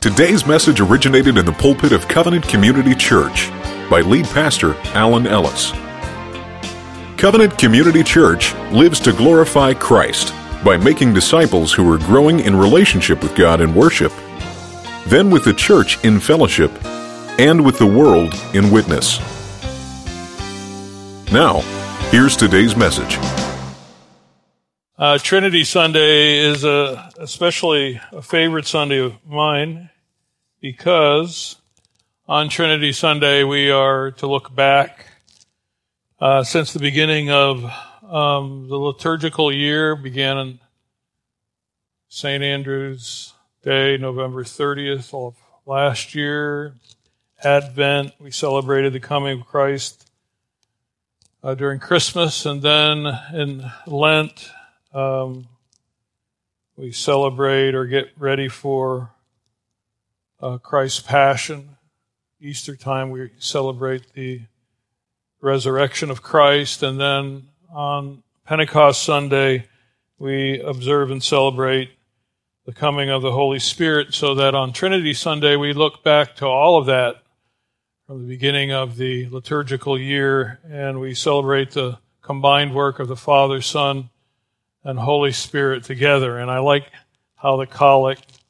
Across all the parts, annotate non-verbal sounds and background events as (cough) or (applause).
Today's message originated in the pulpit of Covenant Community Church by lead pastor Alan Ellis. Covenant Community Church lives to glorify Christ by making disciples who are growing in relationship with God in worship, then with the church in fellowship, and with the world in witness. Now, here's today's message. Uh, Trinity Sunday is a, especially a favorite Sunday of mine because on Trinity Sunday we are to look back uh, since the beginning of um, the liturgical year began on St. Andrew's Day, November 30th of last year. Advent, we celebrated the coming of Christ uh, during Christmas, and then in Lent, um, we celebrate or get ready for uh, Christ's Passion. Easter time, we celebrate the resurrection of Christ. And then on Pentecost Sunday, we observe and celebrate the coming of the Holy Spirit, so that on Trinity Sunday, we look back to all of that from the beginning of the liturgical year and we celebrate the combined work of the Father, Son, and Holy Spirit together. And I like how the collect,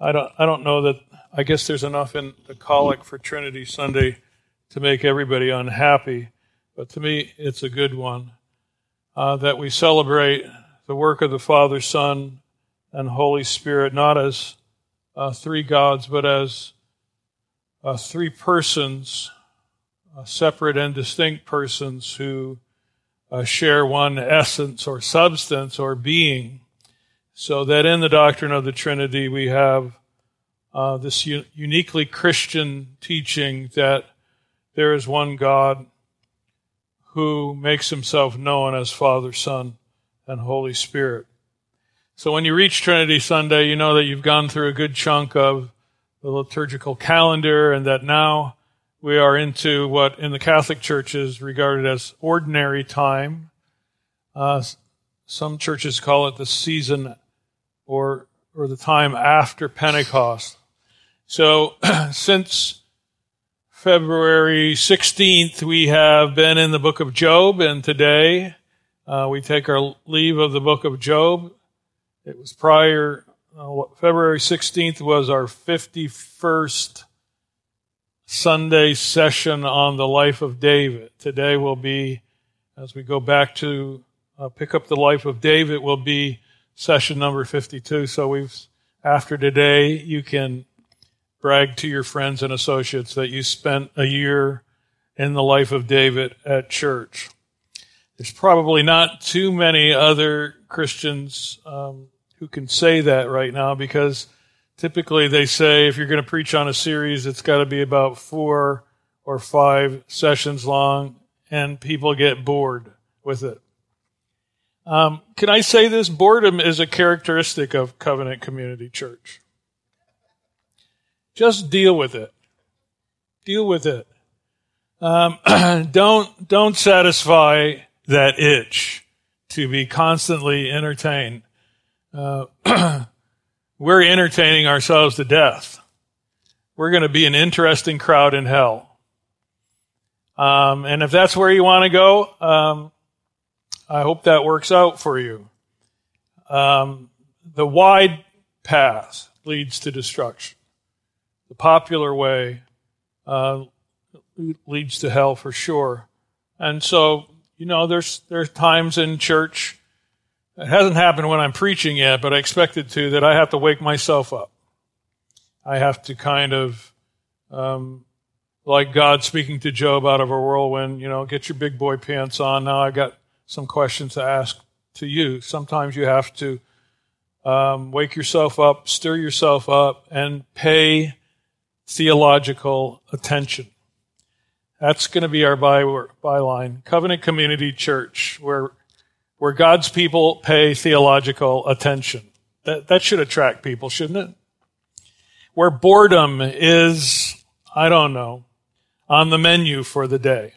I don't, I don't know that, I guess there's enough in the collect for Trinity Sunday to make everybody unhappy, but to me, it's a good one. Uh, that we celebrate the work of the Father, Son, and Holy Spirit, not as uh, three gods, but as uh, three persons, uh, separate and distinct persons who uh, share one essence or substance or being. So that in the doctrine of the Trinity, we have uh, this u- uniquely Christian teaching that there is one God who makes himself known as Father, Son, and Holy Spirit. So when you reach Trinity Sunday, you know that you've gone through a good chunk of the liturgical calendar and that now we are into what in the Catholic Church is regarded as ordinary time. Uh, some churches call it the season or, or the time after Pentecost. So (clears throat) since February 16th, we have been in the book of Job, and today uh, we take our leave of the book of Job. It was prior, uh, February 16th was our 51st Sunday session on the life of David. Today will be, as we go back to uh, pick up the life of David, will be session number 52. So we've, after today, you can brag to your friends and associates that you spent a year in the life of David at church. There's probably not too many other Christians um, who can say that right now because typically they say if you're going to preach on a series, it's got to be about four or five sessions long, and people get bored with it. Um, can I say this? Boredom is a characteristic of Covenant Community Church. Just deal with it. Deal with it. Um, (clears throat) don't don't satisfy that itch to be constantly entertained. Uh, (clears throat) we're entertaining ourselves to death. We're going to be an interesting crowd in hell. Um, and if that's where you want to go, um, I hope that works out for you. Um, the wide path leads to destruction. The popular way uh, leads to hell for sure. And so, you know, there's there's times in church it hasn't happened when I'm preaching yet, but I expect it to, that I have to wake myself up. I have to kind of, um, like God speaking to Job out of a whirlwind, you know, get your big boy pants on. Now I've got some questions to ask to you. Sometimes you have to um, wake yourself up, stir yourself up, and pay theological attention. That's going to be our by, byline. Covenant Community Church, where where God's people pay theological attention. That, that should attract people, shouldn't it? Where boredom is, I don't know, on the menu for the day.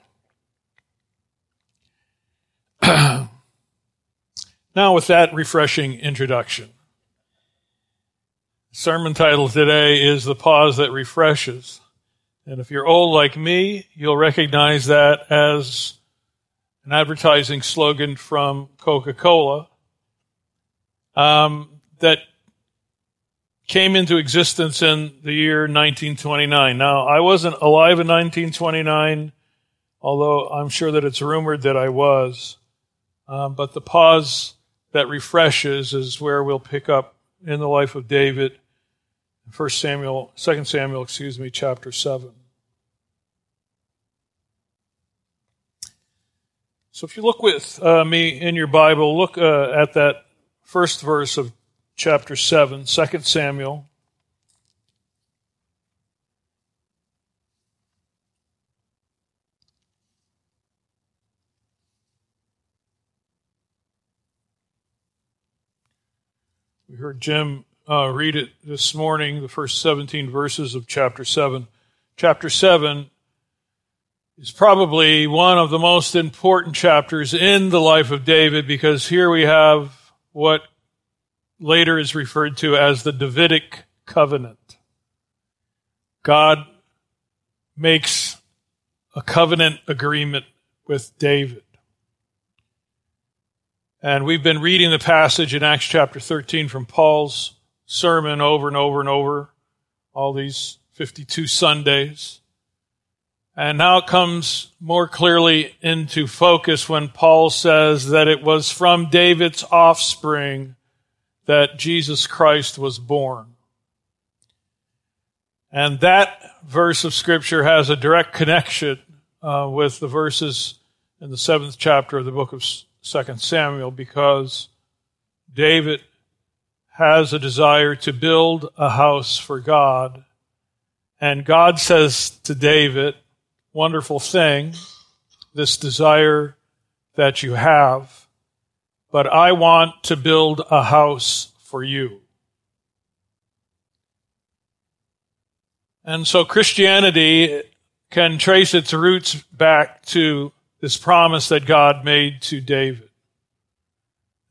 (clears throat) now, with that refreshing introduction, sermon title today is The Pause That Refreshes. And if you're old like me, you'll recognize that as an advertising slogan from Coca Cola um, that came into existence in the year 1929. Now, I wasn't alive in 1929, although I'm sure that it's rumored that I was. Um, but the pause that refreshes is where we'll pick up in the life of David. First Samuel, Second Samuel, excuse me, chapter seven. So if you look with uh, me in your Bible, look uh, at that first verse of chapter 7, 2 Samuel. We heard Jim uh, read it this morning, the first 17 verses of chapter 7. Chapter 7 is probably one of the most important chapters in the life of David because here we have what later is referred to as the Davidic covenant. God makes a covenant agreement with David. And we've been reading the passage in Acts chapter 13 from Paul's sermon over and over and over, all these 52 Sundays. And now it comes more clearly into focus when Paul says that it was from David's offspring that Jesus Christ was born. And that verse of Scripture has a direct connection uh, with the verses in the seventh chapter of the book of Second Samuel because David has a desire to build a house for God. And God says to David, wonderful thing, this desire that you have, but I want to build a house for you. And so Christianity can trace its roots back to this promise that God made to David.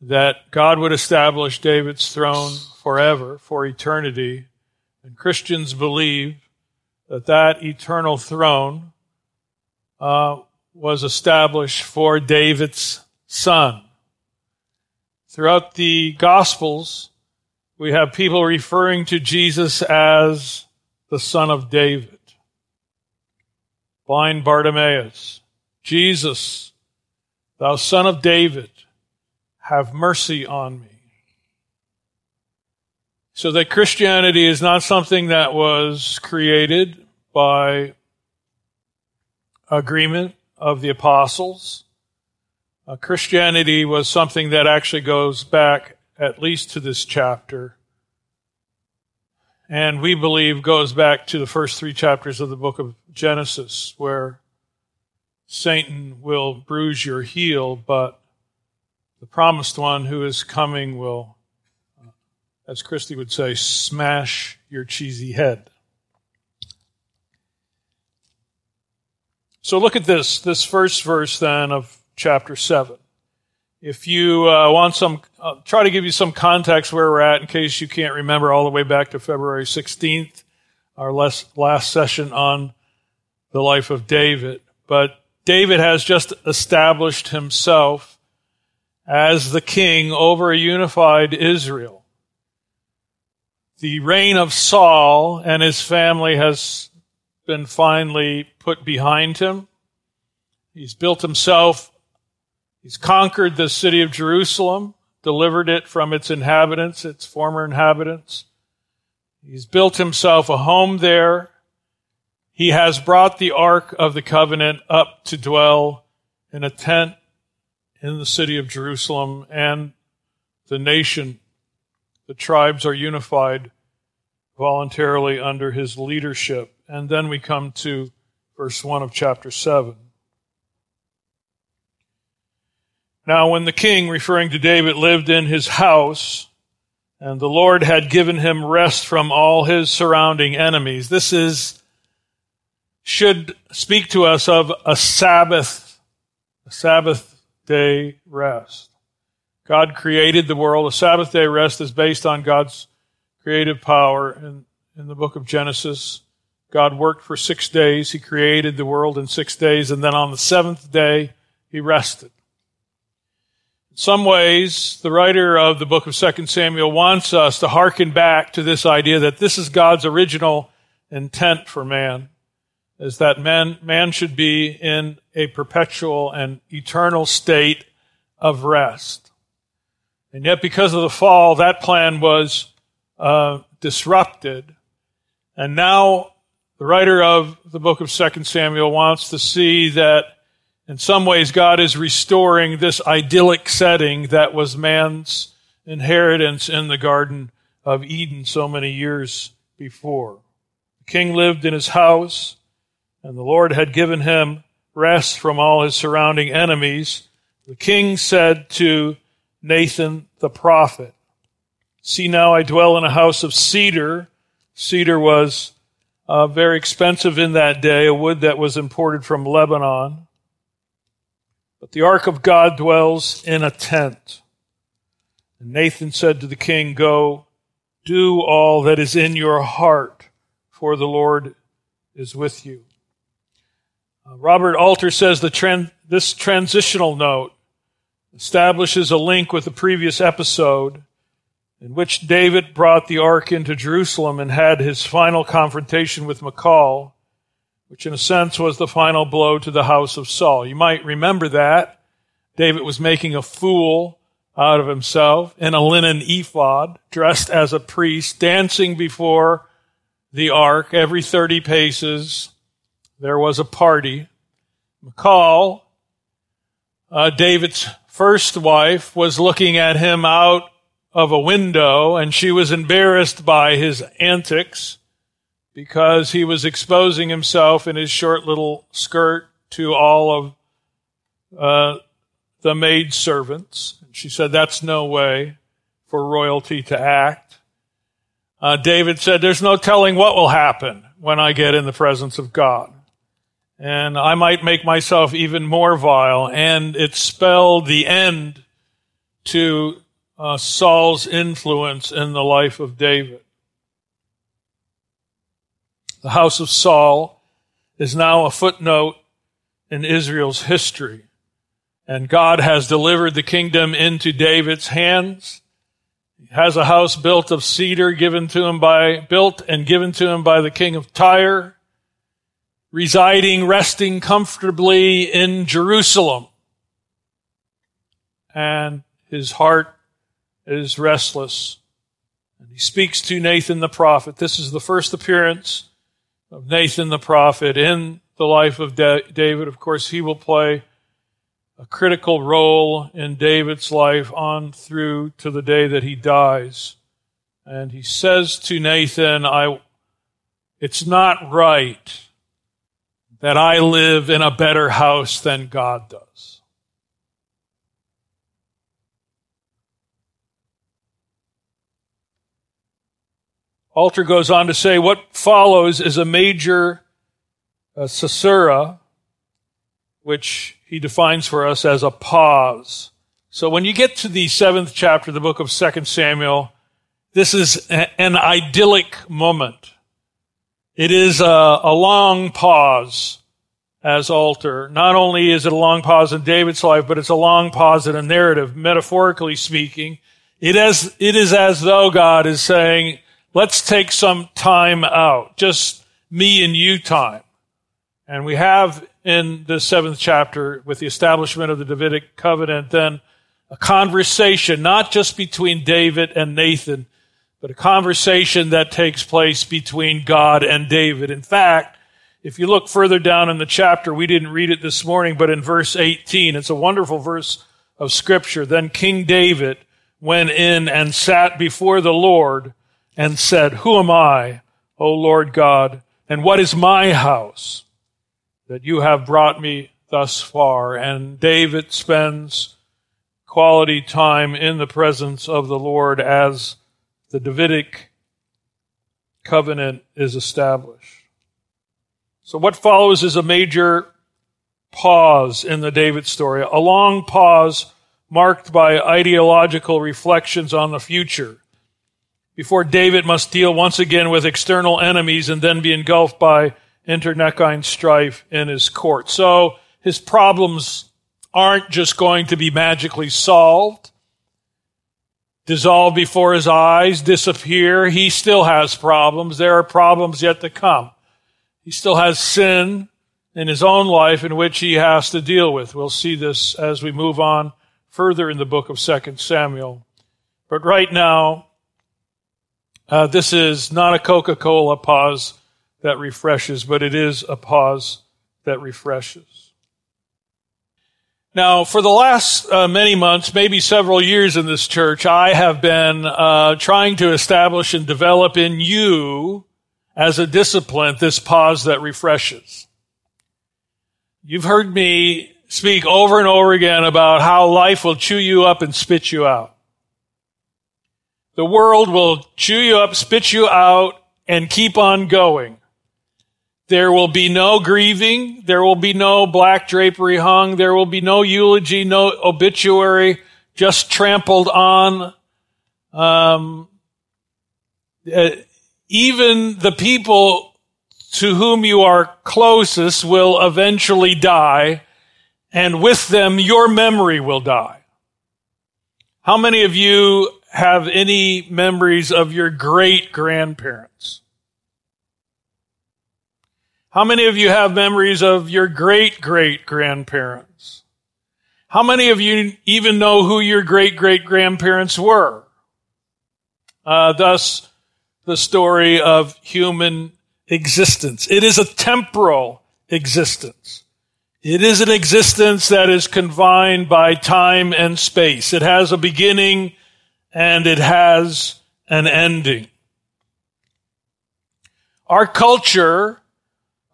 That God would establish David's throne forever, for eternity. And Christians believe that that eternal throne uh, was established for David's son. Throughout the Gospels, we have people referring to Jesus as the son of David. Blind Bartimaeus, Jesus, thou son of David, have mercy on me. So that Christianity is not something that was created by agreement of the apostles. Uh, Christianity was something that actually goes back at least to this chapter. And we believe goes back to the first three chapters of the book of Genesis, where Satan will bruise your heel, but the promised one who is coming will, as Christy would say, smash your cheesy head. So look at this, this first verse then of chapter 7. If you uh, want some, I'll try to give you some context where we're at in case you can't remember all the way back to February 16th, our last, last session on the life of David. But David has just established himself as the king over a unified Israel. The reign of Saul and his family has been finally put behind him. He's built himself, he's conquered the city of Jerusalem, delivered it from its inhabitants, its former inhabitants. He's built himself a home there. He has brought the Ark of the Covenant up to dwell in a tent in the city of Jerusalem, and the nation, the tribes are unified voluntarily under his leadership. And then we come to verse 1 of chapter 7. Now, when the king, referring to David, lived in his house, and the Lord had given him rest from all his surrounding enemies, this is, should speak to us of a Sabbath, a Sabbath day rest. God created the world. A Sabbath day rest is based on God's creative power in, in the book of Genesis. God worked for six days. He created the world in six days, and then on the seventh day, he rested. In some ways, the writer of the book of 2 Samuel wants us to hearken back to this idea that this is God's original intent for man, is that man, man should be in a perpetual and eternal state of rest. And yet, because of the fall, that plan was uh, disrupted. And now the writer of the book of 2 Samuel wants to see that in some ways God is restoring this idyllic setting that was man's inheritance in the Garden of Eden so many years before. The king lived in his house, and the Lord had given him rest from all his surrounding enemies. The king said to Nathan the prophet, See now, I dwell in a house of cedar. Cedar was uh, very expensive in that day, a wood that was imported from Lebanon. But the ark of God dwells in a tent. And Nathan said to the king, Go, do all that is in your heart, for the Lord is with you. Uh, Robert Alter says the tran- this transitional note establishes a link with the previous episode in which David brought the ark into Jerusalem and had his final confrontation with Michal, which in a sense was the final blow to the house of Saul. You might remember that. David was making a fool out of himself in a linen ephod, dressed as a priest, dancing before the ark every 30 paces. There was a party. Michal, uh, David's first wife, was looking at him out of a window, and she was embarrassed by his antics because he was exposing himself in his short little skirt to all of uh, the maid servants. And She said, That's no way for royalty to act. Uh, David said, There's no telling what will happen when I get in the presence of God. And I might make myself even more vile. And it spelled the end to uh, Saul's influence in the life of David. The house of Saul is now a footnote in Israel's history. And God has delivered the kingdom into David's hands. He has a house built of cedar given to him by, built and given to him by the king of Tyre, residing, resting comfortably in Jerusalem. And his heart is restless. And he speaks to Nathan the prophet. This is the first appearance of Nathan the prophet in the life of David. Of course, he will play a critical role in David's life on through to the day that he dies. And he says to Nathan, I, it's not right that I live in a better house than God does. Alter goes on to say what follows is a major uh, caesura, which he defines for us as a pause. So when you get to the seventh chapter of the book of Second Samuel, this is a, an idyllic moment. It is a, a long pause as Alter. Not only is it a long pause in David's life, but it's a long pause in a narrative, metaphorically speaking. It is, it is as though God is saying, let's take some time out, just me and you time. And we have in the seventh chapter, with the establishment of the Davidic covenant, then a conversation, not just between David and Nathan, but a conversation that takes place between God and David. In fact, if you look further down in the chapter, we didn't read it this morning, but in verse 18, it's a wonderful verse of scripture. Then King David went in and sat before the Lord and said, Who am I, O Lord God, and what is my house that you have brought me thus far? And David spends quality time in the presence of the Lord as the Davidic covenant is established. So what follows is a major pause in the David story, a long pause marked by ideological reflections on the future before David must deal once again with external enemies and then be engulfed by internecine strife in his court. So his problems aren't just going to be magically solved, dissolve before his eyes, disappear. He still has problems. There are problems yet to come. He still has sin in his own life in which he has to deal with. We'll see this as we move on further in the book of 2 Samuel. But right now, uh, this is not a Coca-Cola pause that refreshes, but it is a pause that refreshes. Now, for the last uh, many months, maybe several years in this church, I have been uh, trying to establish and develop in you as a discipline this pause that refreshes. You've heard me speak over and over again about how life will chew you up and spit you out. The world will chew you up, spit you out, and keep on going. There will be no grieving. There will be no black drapery hung. There will be no eulogy, no obituary, just trampled on. Um, uh, even the people to whom you are closest will eventually die, and with them your memory will die. How many of you have any memories of your great grandparents? How many of you have memories of your great great grandparents? How many of you even know who your great great grandparents were? Uh, thus, the story of human existence. It is a temporal existence. It is an existence that is confined by time and space. It has a beginning and it has an ending. Our culture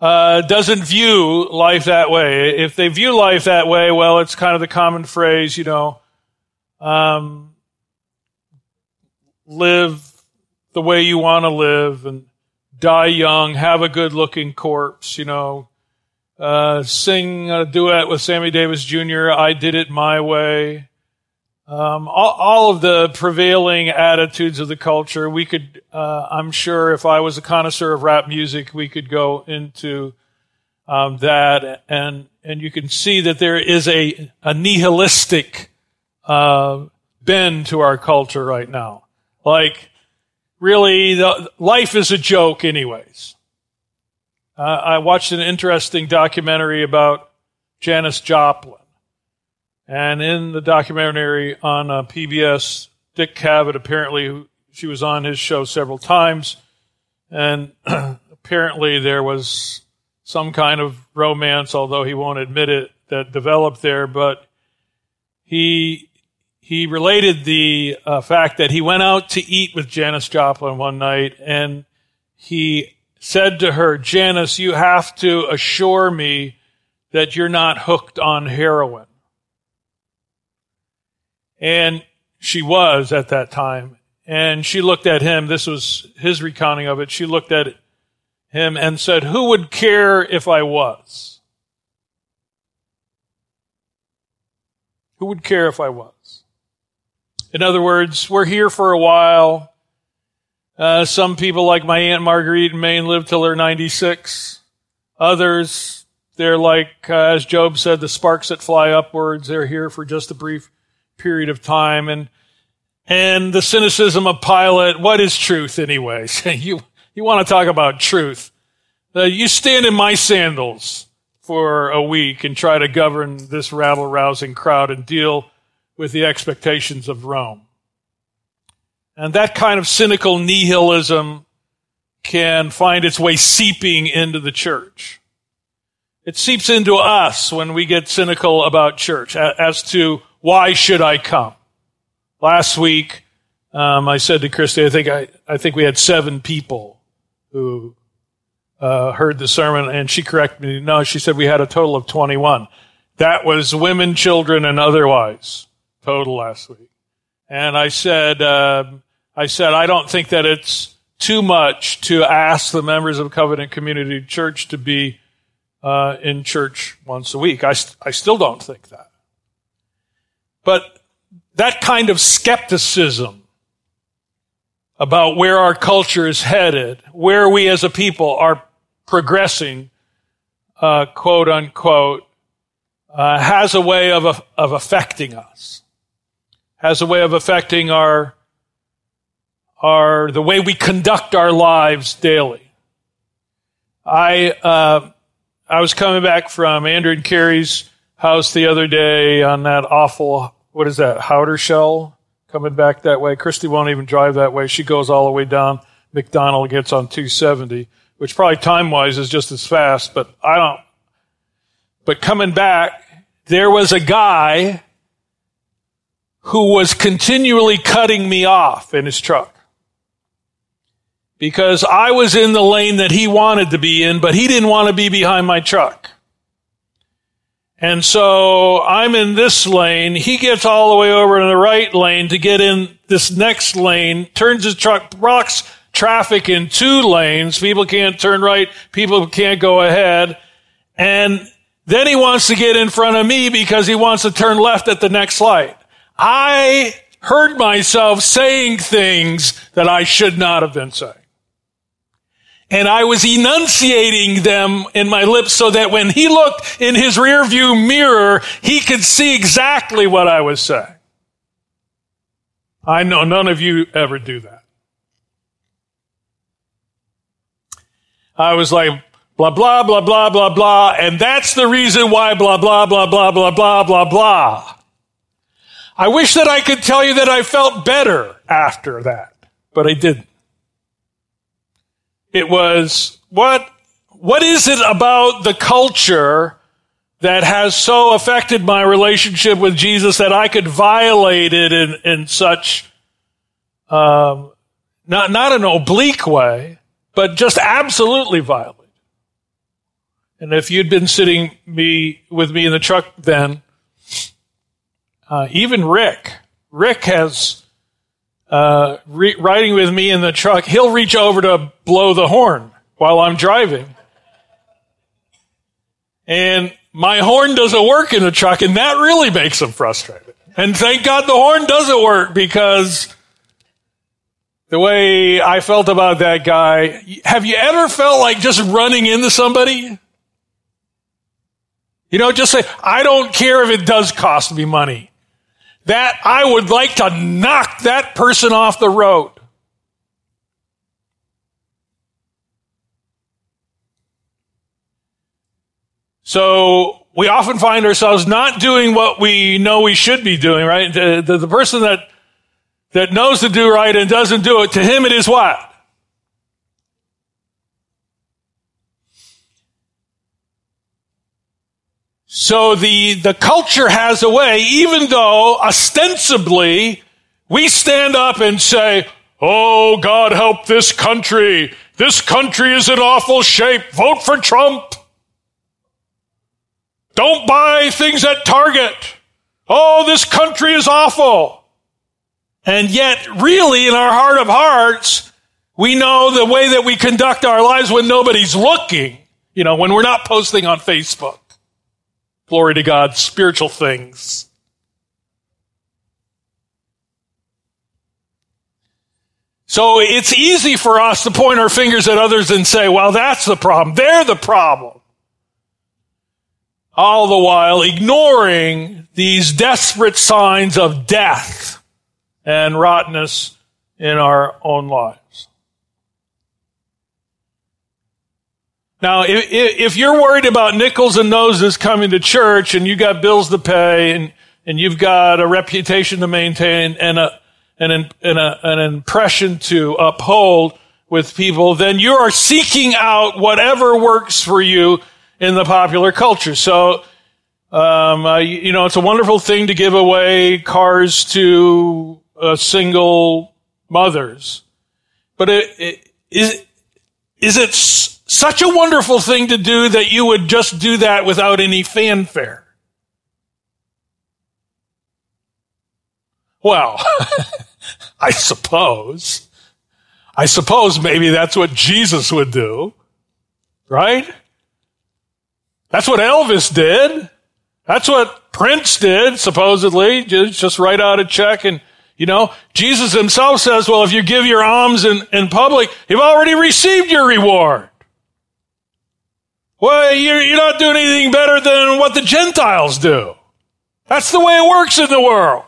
uh, doesn't view life that way. If they view life that way, well, it's kind of the common phrase, you know, um, live the way you want to live and die young, have a good looking corpse, you know, uh, sing a duet with Sammy Davis Jr., I did it my way. Um, all, all, of the prevailing attitudes of the culture, we could, uh, I'm sure if I was a connoisseur of rap music, we could go into um, that, and and you can see that there is a, a nihilistic uh, bend to our culture right now. Like really, the, life is a joke, anyways. Uh, I watched an interesting documentary about Janis Joplin. And in the documentary on uh, PBS, Dick Cavett apparently, she was on his show several times. And (clears throat) apparently there was some kind of romance, although he won't admit it, that developed there. But he he related the uh, fact that he went out to eat with Janis Joplin one night and he said to her, Janis, you have to assure me that you're not hooked on heroin. And she was at that time. And she looked at him. This was his recounting of it. She looked at him and said, Who would care if I was? Who would care if I was? In other words, we're here for a while. Uh, some people, like my Aunt Marguerite in Maine, live till they're 96. Others, they're like, uh, as Job said, the sparks that fly upwards. They're here for just a brief period of time. And, and the cynicism of Pilate, what is truth anyways? (laughs) you, you want to talk about truth. Uh, you stand in my sandals for a week and try to govern this rabble rousing crowd and deal with the expectations of Rome. And that kind of cynical nihilism can find its way seeping into the church. It seeps into us when we get cynical about church as to why should I come? Last week, um, I said to Christy, I think I, I think we had seven people who uh, heard the sermon, and she corrected me. No, she said we had a total of 21. That was women, children, and otherwise total last week. And I said, uh, I said, I don't think that it's too much to ask the members of Covenant Community Church to be uh, in church once a week. I, st- I still don't think that. But that kind of skepticism about where our culture is headed, where we as a people are progressing, uh, quote unquote, uh, has a way of, of affecting us, has a way of affecting our, our, the way we conduct our lives daily. I, uh, I was coming back from Andrew and Carrie's house the other day on that awful, what is that, Howdershell? Coming back that way. Christy won't even drive that way. She goes all the way down. McDonnell gets on 270, which probably time wise is just as fast, but I don't. But coming back, there was a guy who was continually cutting me off in his truck because I was in the lane that he wanted to be in, but he didn't want to be behind my truck. And so I'm in this lane. He gets all the way over in the right lane to get in this next lane, turns his truck, blocks traffic in two lanes. People can't turn right. People can't go ahead. And then he wants to get in front of me because he wants to turn left at the next light. I heard myself saying things that I should not have been saying and I was enunciating them in my lips so that when he looked in his rearview mirror, he could see exactly what I was saying. I know none of you ever do that. I was like, blah, blah, blah, blah, blah, blah, and that's the reason why blah, blah, blah, blah, blah, blah, blah, blah. I wish that I could tell you that I felt better after that, but I didn't. It was what, what is it about the culture that has so affected my relationship with Jesus that I could violate it in, in such, um, not, not an oblique way, but just absolutely violate. And if you'd been sitting me with me in the truck then, uh, even Rick, Rick has uh, re- riding with me in the truck, he'll reach over to blow the horn while I'm driving. And my horn doesn't work in the truck, and that really makes him frustrated. And thank God the horn doesn't work because the way I felt about that guy, have you ever felt like just running into somebody? You know, just say, I don't care if it does cost me money that I would like to knock that person off the road. So we often find ourselves not doing what we know we should be doing, right? The, the, the, person that, that knows to do right and doesn't do it, to him it is what? So the, the culture has a way, even though ostensibly we stand up and say, Oh, God help this country. This country is in awful shape. Vote for Trump. Don't buy things at Target. Oh, this country is awful. And yet, really, in our heart of hearts, we know the way that we conduct our lives when nobody's looking, you know, when we're not posting on Facebook glory to God, spiritual things. So it's easy for us to point our fingers at others and say, well, that's the problem. They're the problem. All the while ignoring these desperate signs of death and rottenness in our own lives. Now, if, if you're worried about nickels and noses coming to church and you got bills to pay and, and you've got a reputation to maintain and a, an, and a, an impression to uphold with people, then you are seeking out whatever works for you in the popular culture. So, um, uh, you, you, know, it's a wonderful thing to give away cars to uh, single mothers, but it, it, is is it such a wonderful thing to do that you would just do that without any fanfare. Well, (laughs) I suppose. I suppose maybe that's what Jesus would do, right? That's what Elvis did. That's what Prince did, supposedly. Just, just write out a check and You know, Jesus himself says, well, if you give your alms in, in public, you've already received your reward. Well, you're, you're not doing anything better than what the Gentiles do. That's the way it works in the world.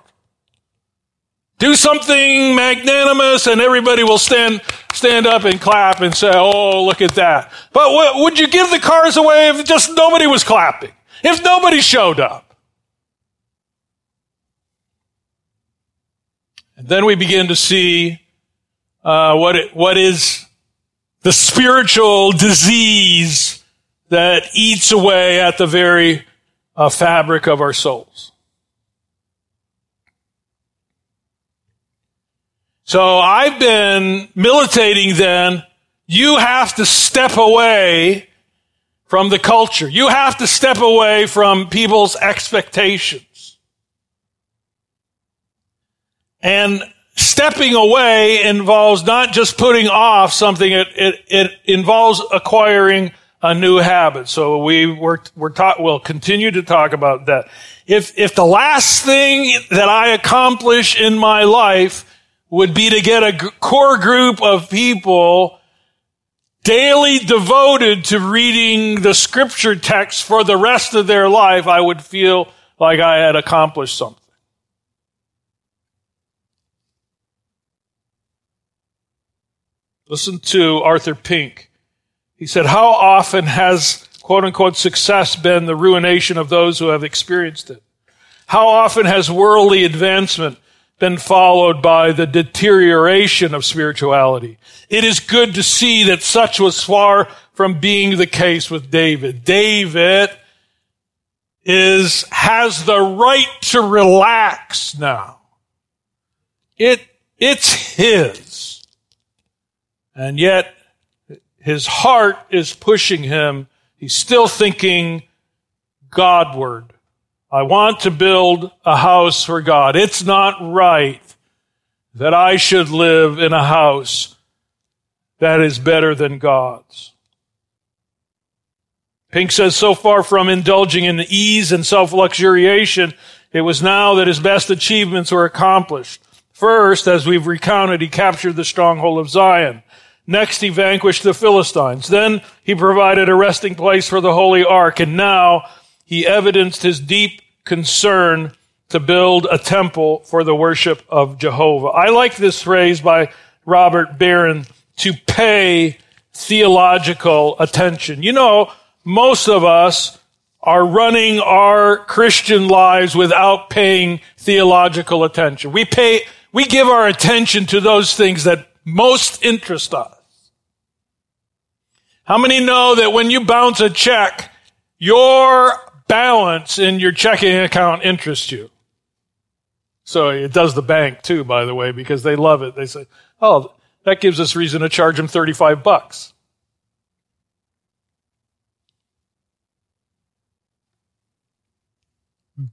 Do something magnanimous and everybody will stand, stand up and clap and say, oh, look at that. But w- would you give the cars away if just nobody was clapping? If nobody showed up? Then we begin to see uh, what it, what is the spiritual disease that eats away at the very uh, fabric of our souls. So I've been militating then, you have to step away from the culture. You have to step away from people's expectations. And stepping away involves not just putting off something, it, it, it involves acquiring a new habit. So we we're, we're taught, we'll continue to talk about that. If, if the last thing that I accomplish in my life would be to get a g- core group of people daily devoted to reading the scripture text for the rest of their life, I would feel like I had accomplished something. Listen to Arthur Pink. He said, How often has quote unquote success been the ruination of those who have experienced it? How often has worldly advancement been followed by the deterioration of spirituality? It is good to see that such was far from being the case with David. David is, has the right to relax now. It, it's his. And yet his heart is pushing him. He's still thinking Godward. I want to build a house for God. It's not right that I should live in a house that is better than God's. Pink says, so far from indulging in ease and self-luxuriation, it was now that his best achievements were accomplished. First, as we've recounted, he captured the stronghold of Zion. Next, he vanquished the Philistines. Then he provided a resting place for the Holy Ark. And now he evidenced his deep concern to build a temple for the worship of Jehovah. I like this phrase by Robert Barron to pay theological attention. You know, most of us are running our Christian lives without paying theological attention. We pay, we give our attention to those things that most interest us. How many know that when you bounce a check, your balance in your checking account interests you? So it does the bank too, by the way, because they love it. They say, oh, that gives us reason to charge them 35 bucks.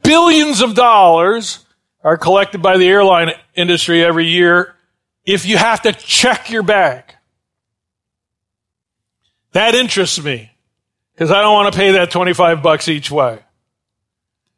Billions of dollars are collected by the airline industry every year if you have to check your bag. That interests me because I don't want to pay that 25 bucks each way.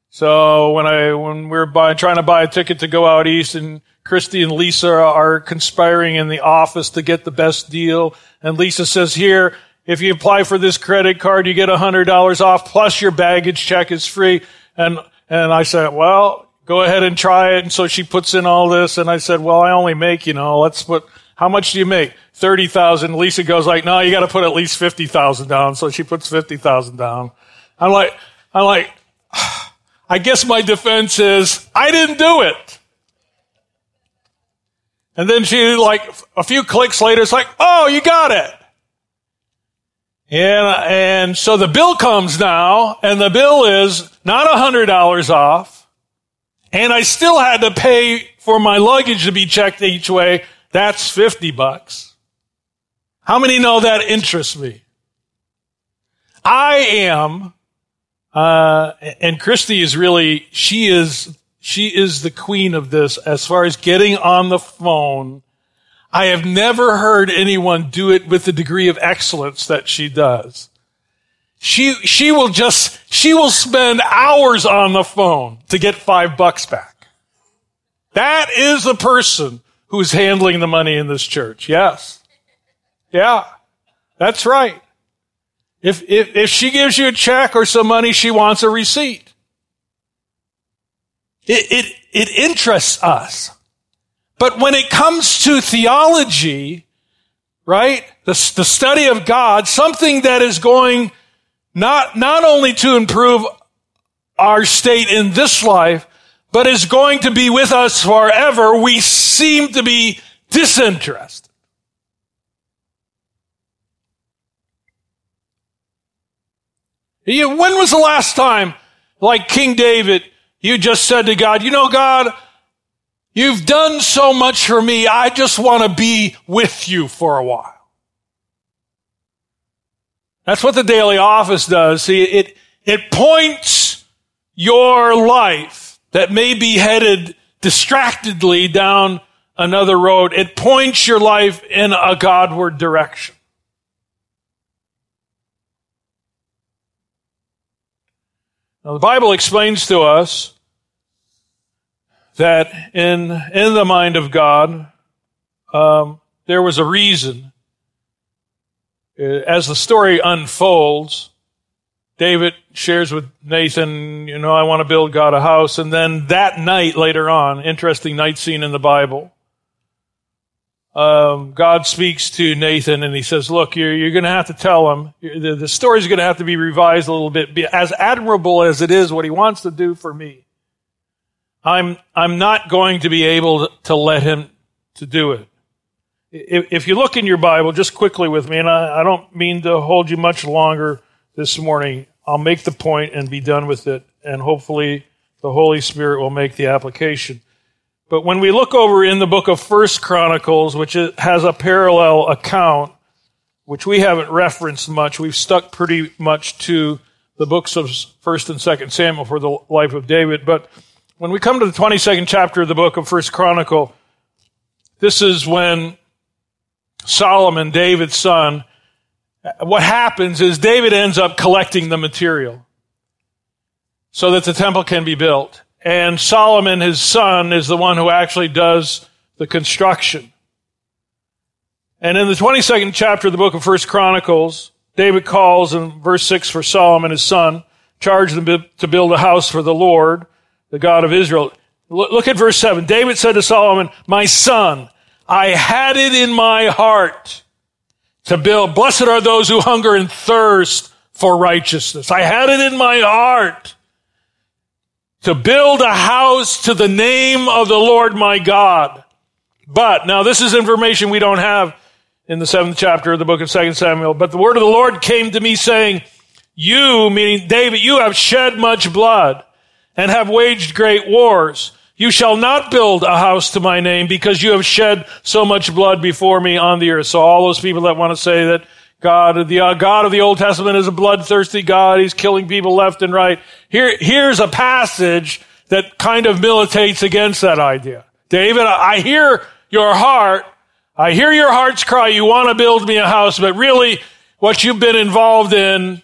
So when I, when we're buying, trying to buy a ticket to go out east and Christy and Lisa are conspiring in the office to get the best deal. And Lisa says, here, if you apply for this credit card, you get $100 off plus your baggage check is free. And, and I said, well, go ahead and try it. And so she puts in all this. And I said, well, I only make, you know, let's put, how much do you make? 30,000. Lisa goes like, no, you got to put at least 50,000 down. So she puts 50,000 down. I'm like, I'm like, (sighs) I guess my defense is I didn't do it. And then she like a few clicks later, it's like, oh, you got it. And, and so the bill comes now and the bill is not a hundred dollars off. And I still had to pay for my luggage to be checked each way. That's 50 bucks. How many know that interests me? I am, uh, and Christy is really, she is, she is the queen of this as far as getting on the phone. I have never heard anyone do it with the degree of excellence that she does. She, she will just, she will spend hours on the phone to get five bucks back. That is the person who's handling the money in this church. Yes. Yeah. That's right. If, if, if she gives you a check or some money, she wants a receipt. It, it, it interests us. But when it comes to theology, right? The, the study of God, something that is going not, not only to improve our state in this life, but is going to be with us forever, we seem to be disinterested. when was the last time, like King David, you just said to God, you know, God, you've done so much for me. I just want to be with you for a while. That's what the daily office does. See, it, it points your life that may be headed distractedly down another road. It points your life in a Godward direction. Now, the Bible explains to us that in, in the mind of God, um, there was a reason. Uh, as the story unfolds, David shares with Nathan, you know, I want to build God a house. And then that night later on, interesting night scene in the Bible, um, God speaks to Nathan and he says, look, you're, you're going to have to tell him, the, the story's going to have to be revised a little bit. As admirable as it is what he wants to do for me, I'm, I'm not going to be able to let him to do it. If, you look in your Bible, just quickly with me, and I, I don't mean to hold you much longer this morning, I'll make the point and be done with it, and hopefully the Holy Spirit will make the application. But when we look over in the book of First Chronicles, which has a parallel account, which we haven't referenced much, we've stuck pretty much to the books of First and Second Samuel for the life of David. But when we come to the 22nd chapter of the book of First Chronicle, this is when Solomon, David's son, what happens is David ends up collecting the material so that the temple can be built. And Solomon, his son, is the one who actually does the construction. And in the 22nd chapter of the book of First Chronicles, David calls in verse 6 for Solomon, his son, charged them to build a house for the Lord, the God of Israel. Look at verse 7. David said to Solomon, My son, I had it in my heart to build. Blessed are those who hunger and thirst for righteousness. I had it in my heart to build a house to the name of the Lord my God. But, now this is information we don't have in the seventh chapter of the book of Second Samuel, but the word of the Lord came to me saying, you, meaning David, you have shed much blood and have waged great wars. You shall not build a house to my name because you have shed so much blood before me on the earth. So all those people that want to say that God, the uh, God of the Old Testament is a bloodthirsty God. He's killing people left and right. Here, here's a passage that kind of militates against that idea. David, I hear your heart. I hear your heart's cry. You want to build me a house, but really what you've been involved in,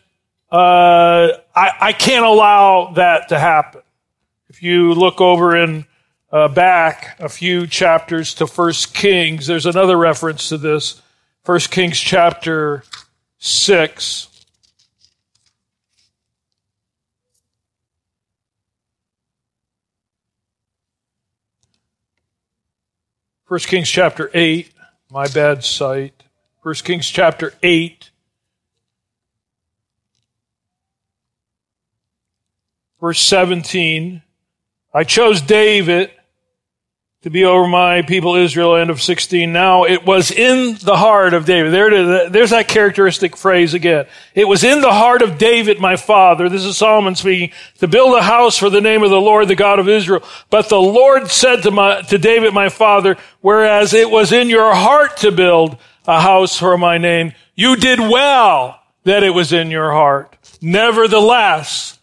uh, I, I, can't allow that to happen. If you look over in uh, back a few chapters to First Kings, there's another reference to this. 1 Kings chapter 6. First Kings chapter 8, my bad sight. First Kings chapter 8, verse 17. I chose David to be over my people Israel, end of 16. Now it was in the heart of David. There, there's that characteristic phrase again. It was in the heart of David, my father. This is Solomon speaking, to build a house for the name of the Lord, the God of Israel. But the Lord said to my, to David, my father, whereas it was in your heart to build a house for my name, you did well that it was in your heart. Nevertheless,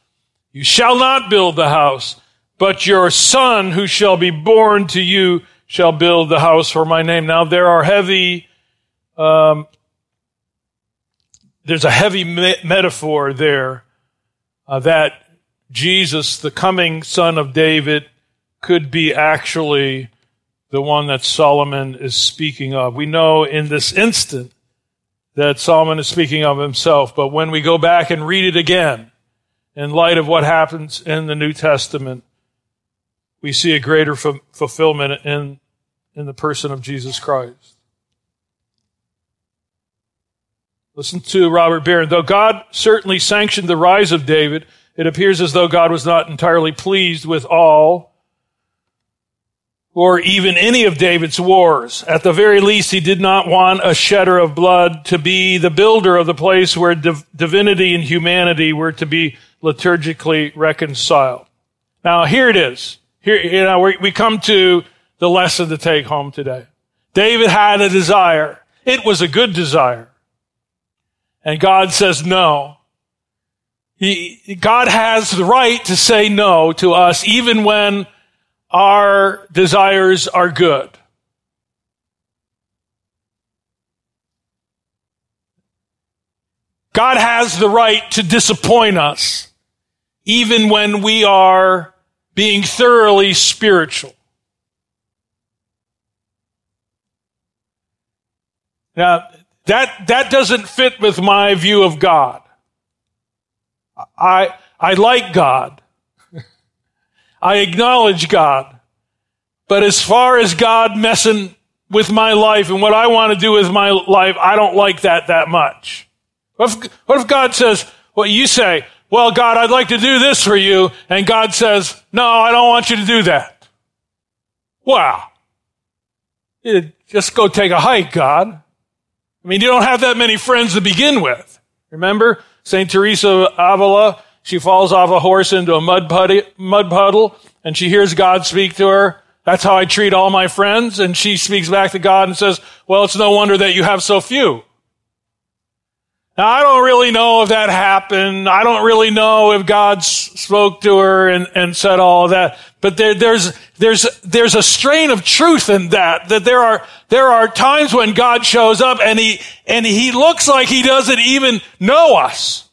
you shall not build the house but your son who shall be born to you shall build the house for my name. Now there are heavy, um, there's a heavy me- metaphor there uh, that Jesus, the coming son of David, could be actually the one that Solomon is speaking of. We know in this instant that Solomon is speaking of himself, but when we go back and read it again, in light of what happens in the New Testament, we see a greater f- fulfillment in, in the person of Jesus Christ. Listen to Robert Barron. Though God certainly sanctioned the rise of David, it appears as though God was not entirely pleased with all or even any of David's wars. At the very least, he did not want a shedder of blood to be the builder of the place where div- divinity and humanity were to be liturgically reconciled. Now, here it is. Here, you know, we come to the lesson to take home today. David had a desire. It was a good desire. And God says no. He, God has the right to say no to us even when our desires are good. God has the right to disappoint us even when we are being thoroughly spiritual. Now, that, that doesn't fit with my view of God. I, I like God. I acknowledge God. But as far as God messing with my life and what I want to do with my life, I don't like that that much. What if, what if God says, what you say, well, God, I'd like to do this for you. And God says, no, I don't want you to do that. Wow. Just go take a hike, God. I mean, you don't have that many friends to begin with. Remember St. Teresa of Avila? She falls off a horse into a mud, putty, mud puddle and she hears God speak to her. That's how I treat all my friends. And she speaks back to God and says, well, it's no wonder that you have so few. Now, I don't really know if that happened. I don't really know if God spoke to her and, and said all of that. But there, there's, there's, there's a strain of truth in that, that there are, there are times when God shows up and he, and he looks like he doesn't even know us.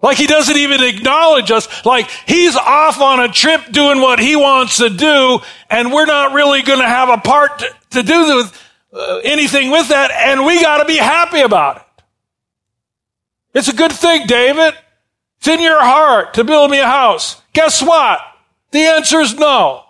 Like he doesn't even acknowledge us. Like he's off on a trip doing what he wants to do and we're not really going to have a part to, to do with uh, anything with that and we got to be happy about it. It's a good thing, David. It's in your heart to build me a house. Guess what? The answer is no.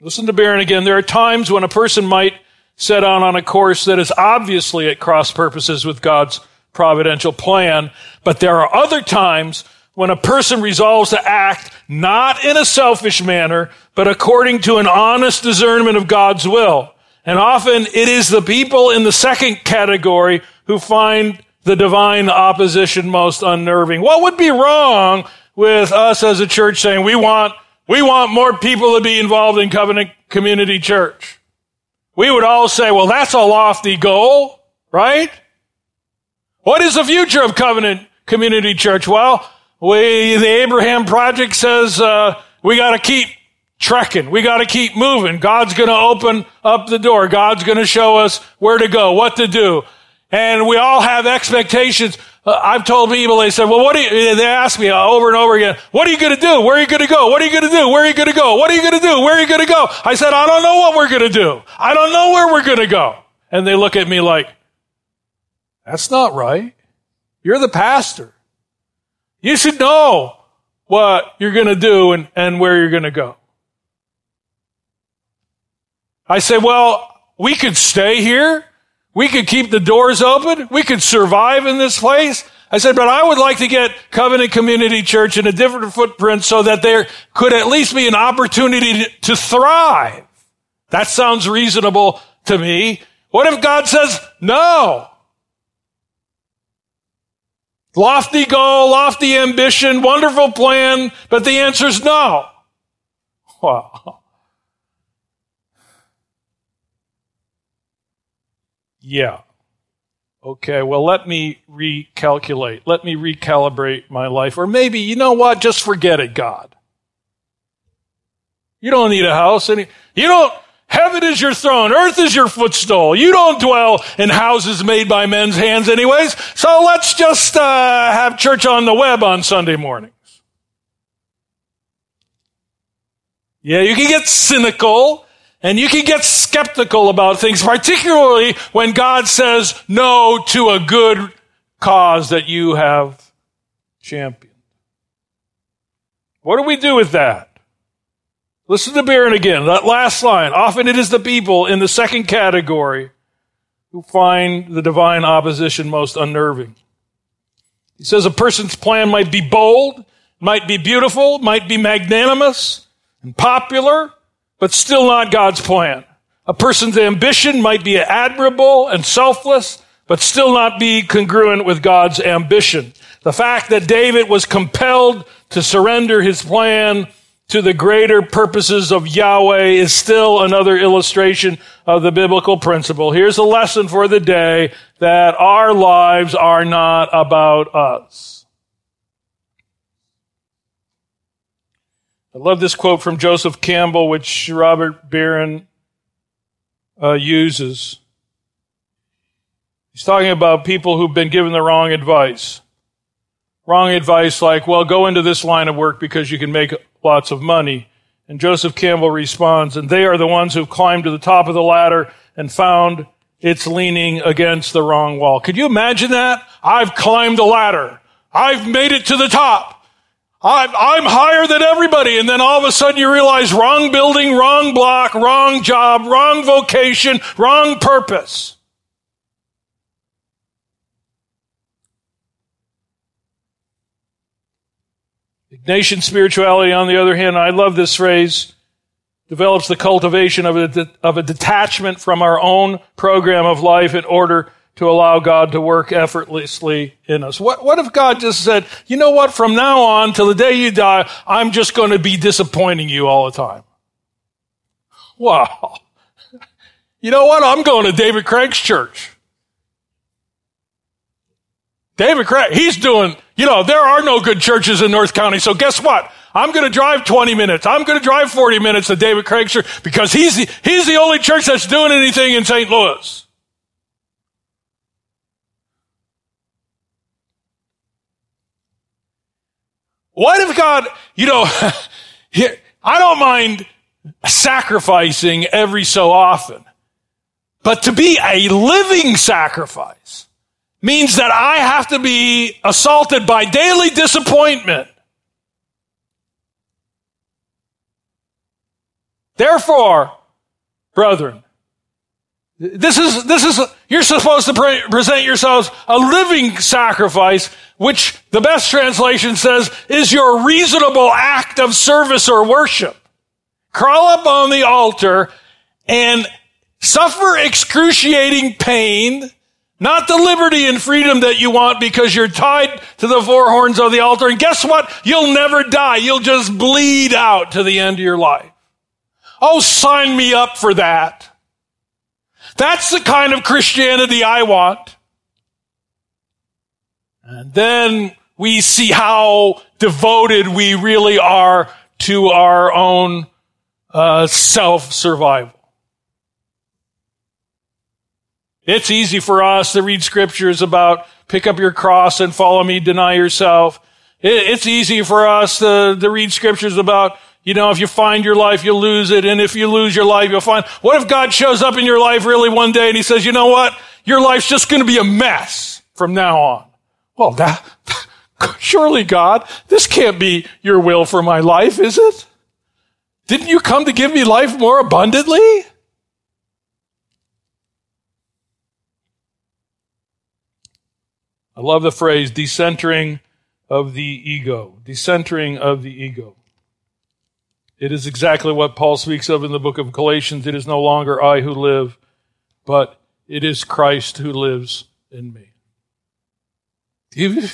Listen to Barron again. There are times when a person might set out on a course that is obviously at cross purposes with God's providential plan, but there are other times when a person resolves to act not in a selfish manner, but according to an honest discernment of God's will. And often it is the people in the second category who find the divine opposition most unnerving. What would be wrong with us as a church saying we want, we want more people to be involved in covenant community church? We would all say, well, that's a lofty goal, right? What is the future of covenant community church? Well, we, the Abraham Project says uh, we got to keep trekking. We got to keep moving. God's going to open up the door. God's going to show us where to go, what to do. And we all have expectations. Uh, I've told people, they said, well, what do you, they ask me over and over again, what are you going to do? Where are you going to go? What are you going to do? Where are you going to go? What are you going to do? Where are you going to go? I said, I don't know what we're going to do. I don't know where we're going to go. And they look at me like, that's not right. You're the pastor. You should know what you're going to do and, and where you're going to go. I say, well, we could stay here. We could keep the doors open. We could survive in this place. I said, but I would like to get Covenant Community Church in a different footprint so that there could at least be an opportunity to, to thrive. That sounds reasonable to me. What if God says no? Lofty goal, lofty ambition, wonderful plan, but the answer is no. Wow. (laughs) Yeah. Okay, well, let me recalculate. Let me recalibrate my life. Or maybe, you know what? Just forget it, God. You don't need a house. Any, you don't, Heaven is your throne. Earth is your footstool. You don't dwell in houses made by men's hands anyways. So let's just uh, have church on the web on Sunday mornings. Yeah, you can get cynical and you can get skeptical about things, particularly when God says no to a good cause that you have championed. What do we do with that? Listen to Barron again, that last line. Often it is the people in the second category who find the divine opposition most unnerving. He says a person's plan might be bold, might be beautiful, might be magnanimous and popular, but still not God's plan. A person's ambition might be admirable and selfless, but still not be congruent with God's ambition. The fact that David was compelled to surrender his plan to the greater purposes of Yahweh is still another illustration of the biblical principle. Here's a lesson for the day that our lives are not about us. I love this quote from Joseph Campbell, which Robert Barron uh, uses. He's talking about people who've been given the wrong advice. Wrong advice like, well, go into this line of work because you can make lots of money. And Joseph Campbell responds, and they are the ones who've climbed to the top of the ladder and found it's leaning against the wrong wall. Could you imagine that? I've climbed the ladder. I've made it to the top. I'm, I'm higher than everybody. And then all of a sudden you realize wrong building, wrong block, wrong job, wrong vocation, wrong purpose. Ignatian spirituality, on the other hand, I love this phrase, develops the cultivation of a, of a detachment from our own program of life in order to allow God to work effortlessly in us. What, what if God just said, you know what, from now on till the day you die, I'm just going to be disappointing you all the time? Wow. (laughs) You know what? I'm going to David Craig's church. David Craig, he's doing, you know, there are no good churches in North County, so guess what? I'm going to drive 20 minutes. I'm going to drive 40 minutes to David Craig's church because he's the, he's the only church that's doing anything in St. Louis. What if God, you know, (laughs) I don't mind sacrificing every so often, but to be a living sacrifice means that I have to be assaulted by daily disappointment. Therefore, brethren, this is, this is, you're supposed to pre- present yourselves a living sacrifice, which the best translation says is your reasonable act of service or worship. Crawl up on the altar and suffer excruciating pain, not the liberty and freedom that you want because you're tied to the four horns of the altar. And guess what? You'll never die. You'll just bleed out to the end of your life. Oh, sign me up for that. That's the kind of Christianity I want. And then we see how devoted we really are to our own uh, self survival. It's easy for us to read scriptures about pick up your cross and follow me, deny yourself. It's easy for us to, to read scriptures about you know, if you find your life, you'll lose it. And if you lose your life, you'll find. What if God shows up in your life really one day and he says, you know what? Your life's just going to be a mess from now on. Well, that, (laughs) surely God, this can't be your will for my life, is it? Didn't you come to give me life more abundantly? I love the phrase decentering of the ego. Decentering of the ego. It is exactly what Paul speaks of in the book of Galatians. It is no longer I who live, but it is Christ who lives in me. You,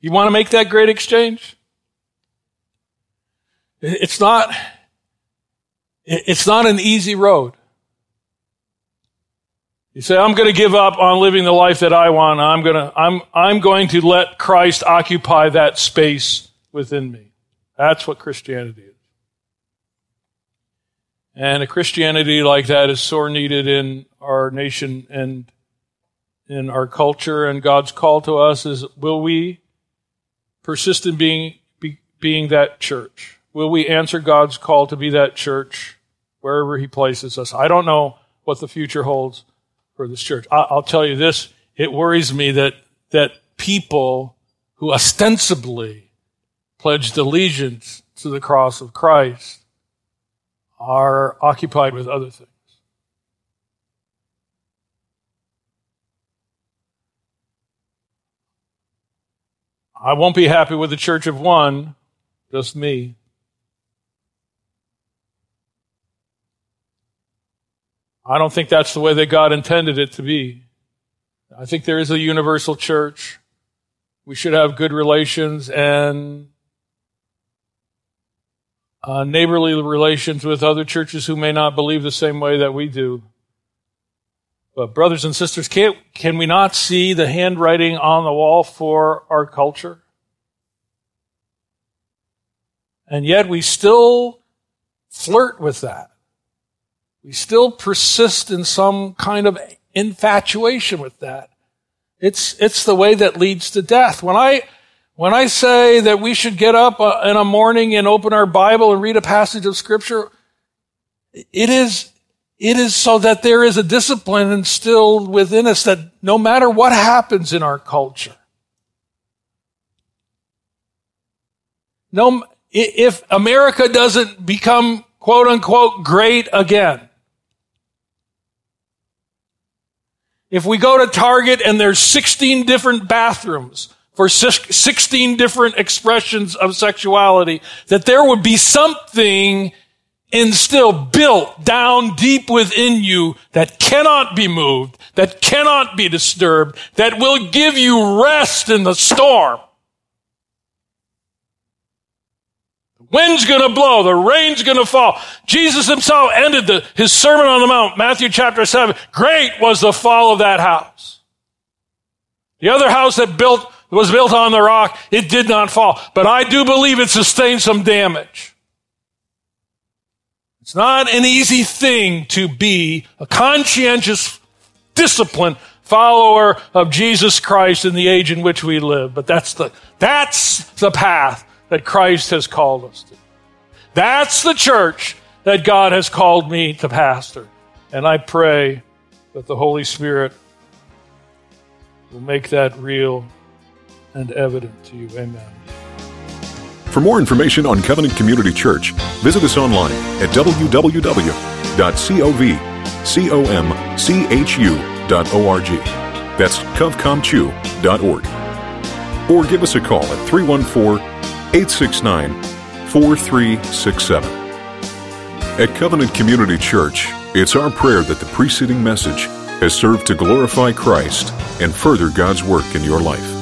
you want to make that great exchange? It's not, it's not an easy road. You say, I'm going to give up on living the life that I want. I'm going to, I'm, I'm going to let Christ occupy that space within me. That's what Christianity is. And a Christianity like that is sore needed in our nation and in our culture. And God's call to us is, will we persist in being, be, being that church? Will we answer God's call to be that church wherever He places us? I don't know what the future holds for this church. I'll tell you this. It worries me that, that people who ostensibly pledged allegiance to the cross of Christ are occupied with other things. I won't be happy with the church of one, just me. I don't think that's the way that God intended it to be. I think there is a universal church. We should have good relations and uh, neighborly relations with other churches who may not believe the same way that we do. But brothers and sisters, can, can we not see the handwriting on the wall for our culture? And yet we still flirt with that. We still persist in some kind of infatuation with that. It's, it's the way that leads to death. When I, when I say that we should get up uh, in a morning and open our Bible and read a passage of scripture, it is, it is so that there is a discipline instilled within us that no matter what happens in our culture, no, if America doesn't become quote unquote great again, if we go to Target and there's 16 different bathrooms, for 16 different expressions of sexuality, that there would be something instilled, built down deep within you that cannot be moved, that cannot be disturbed, that will give you rest in the storm. Wind's gonna blow, the rain's gonna fall. Jesus himself ended the, his Sermon on the Mount, Matthew chapter 7. Great was the fall of that house. The other house that built was built on the rock. It did not fall. But I do believe it sustained some damage. It's not an easy thing to be a conscientious, disciplined follower of Jesus Christ in the age in which we live. But that's the, that's the path that Christ has called us to. That's the church that God has called me to pastor. And I pray that the Holy Spirit will make that real and evident to you. Amen. For more information on Covenant Community Church, visit us online at www.covcomchu.org. That's covcomchu.org. Or give us a call at 314 869 4367. At Covenant Community Church, it's our prayer that the preceding message has served to glorify Christ and further God's work in your life.